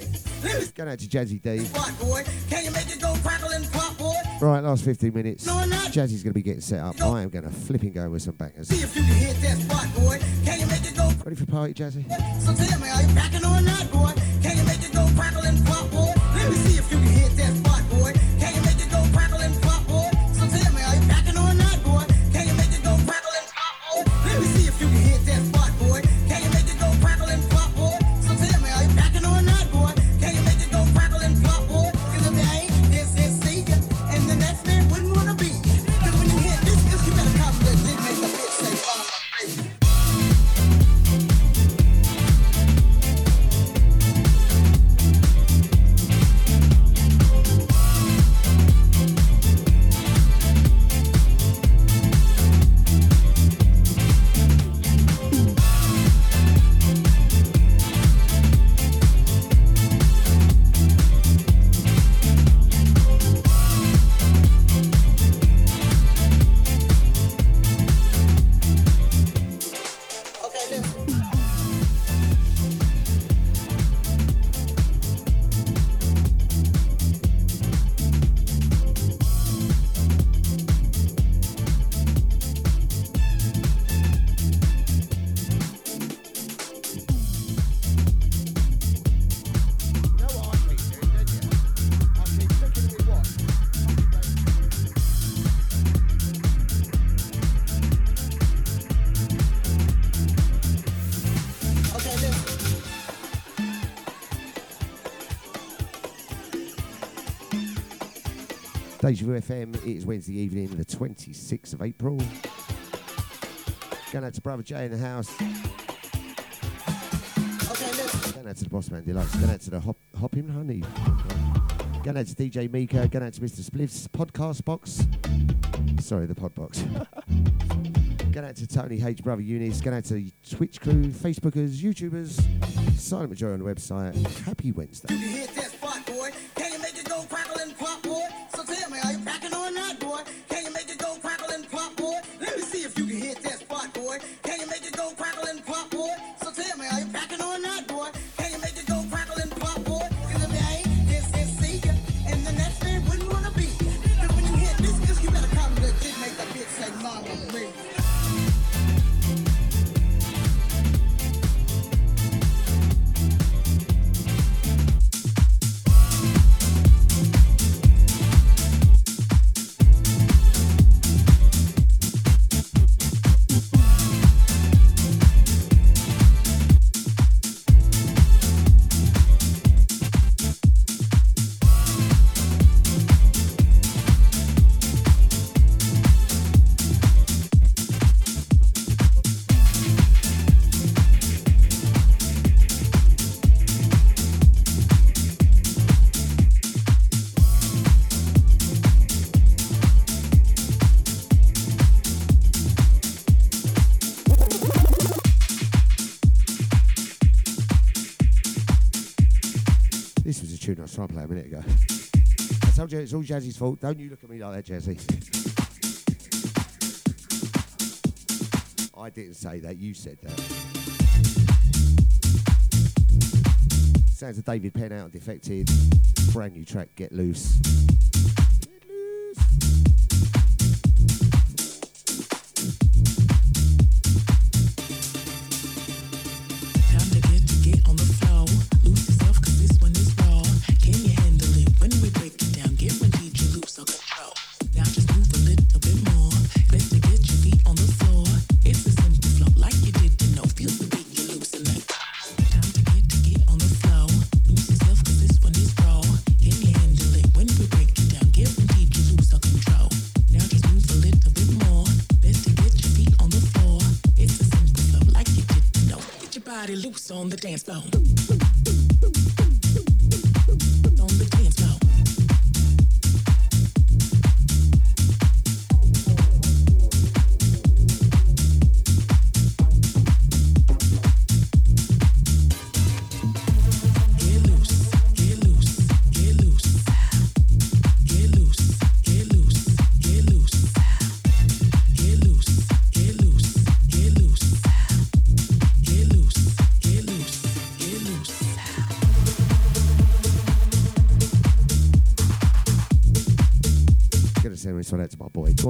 Going out to Jazzy D. What, boy? Can you make it go crackle and pop, boy? Right, last 15 minutes. No, not. Jazzy's going to be getting set up. I am going to flip flipping go with some bangers. See if you can hit that spot, boy. Can you make it go? Ready for party, Jazzy? So tell me, are you or not, boy? Can you make it go crackle and pop, boy? Let me see if you can hit that Deja FM. It is Wednesday evening, the 26th of April. Going out to Brother Jay in the house. Okay, listen. Going out to the Boss Man Deluxe. Going out to the Hop, Hopping Honey. Going out to DJ Mika. Going out to Mr. Spliff's podcast box. Sorry, the pod box. Going out to Tony H. Brother Eunice. Going out to Twitch crew, Facebookers, YouTubers, Silent Majority on the website. Happy Wednesday. Was to play a minute ago. I told you it's all Jazzy's fault. Don't you look at me like that, Jazzy. I didn't say that. You said that. Sounds of David Penn out and Defected. Brand new track, Get Loose.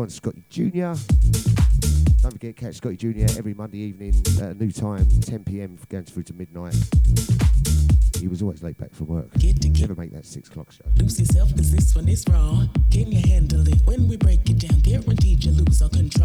On, Scotty Jr. Don't forget, catch Scotty Jr. every Monday evening at a new time, 10 pm, going through to midnight. He was always late back from work. Get to Never make that six o'clock show. Lose yourself cause this one is raw. Can you handle it when we break it down? Guaranteed you lose all control.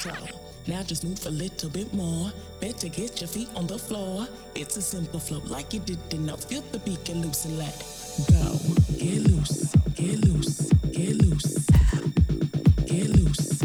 Control. Now just move a little bit more. Better get your feet on the floor. It's a simple flow like you didn't. Feel the beat and loose and let go. Get get loose, get loose. Get loose, get loose,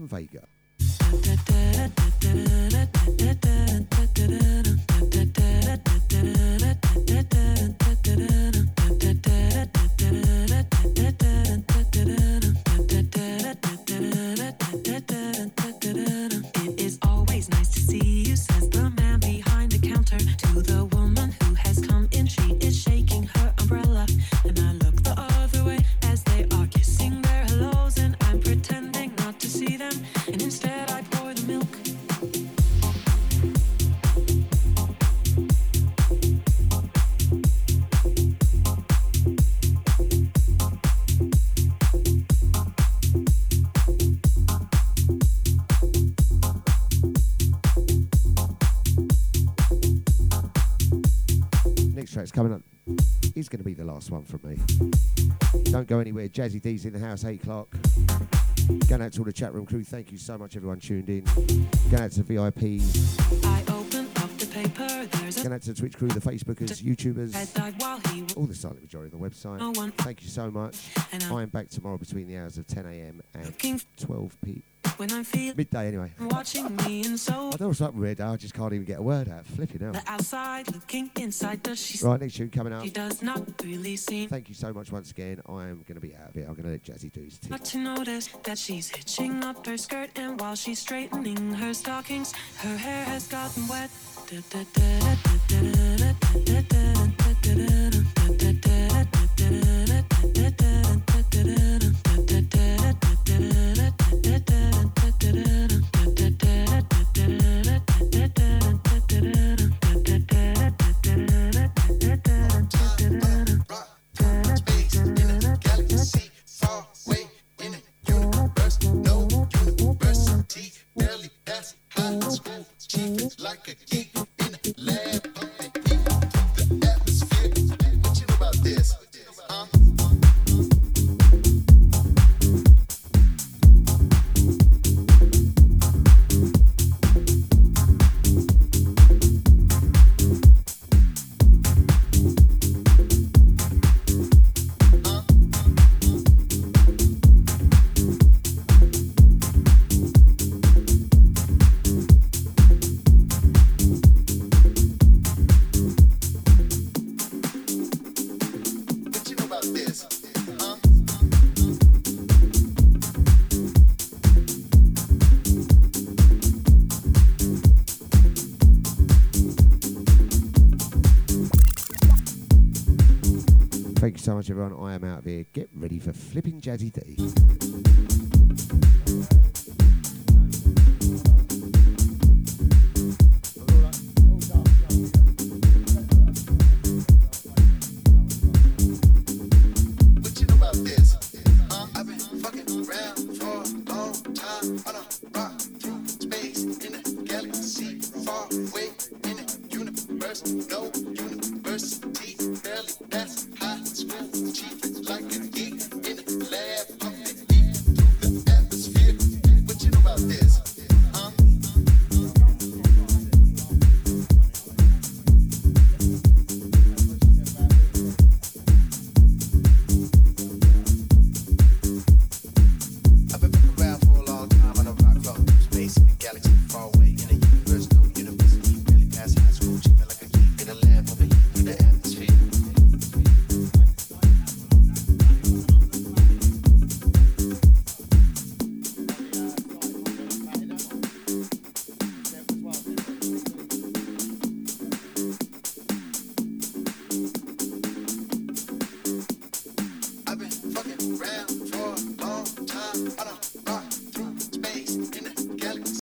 Suzanne Vega. Coming up. Is going to be the last one from me. Don't go anywhere. Jazzy D's in the house, 8 o'clock. Going out to all the chat room crew. Thank you so much, everyone tuned in. Going out to the VIPs. I open up the paper, there's a Going out to the Twitch crew, the Facebookers, YouTubers, red died while he was all the silent majority on the website. no. Thank you so much. I am back tomorrow between the hours of 10 a.m. and 12 p. when I'm feeling Midday, anyway. watching me, and so I don't know what's up with Red. I just can't even get a word out. Flipping out. outside looking inside. Does she? Right, next tune coming up. She does not really seem Thank you so much once again. I am going to be out of it. I'm going to let Jazzy do his thing. not to notice that she's hitching up her skirt, and while she's straightening her stockings, her hair has gotten wet. here. Get ready for flipping Jazzy D.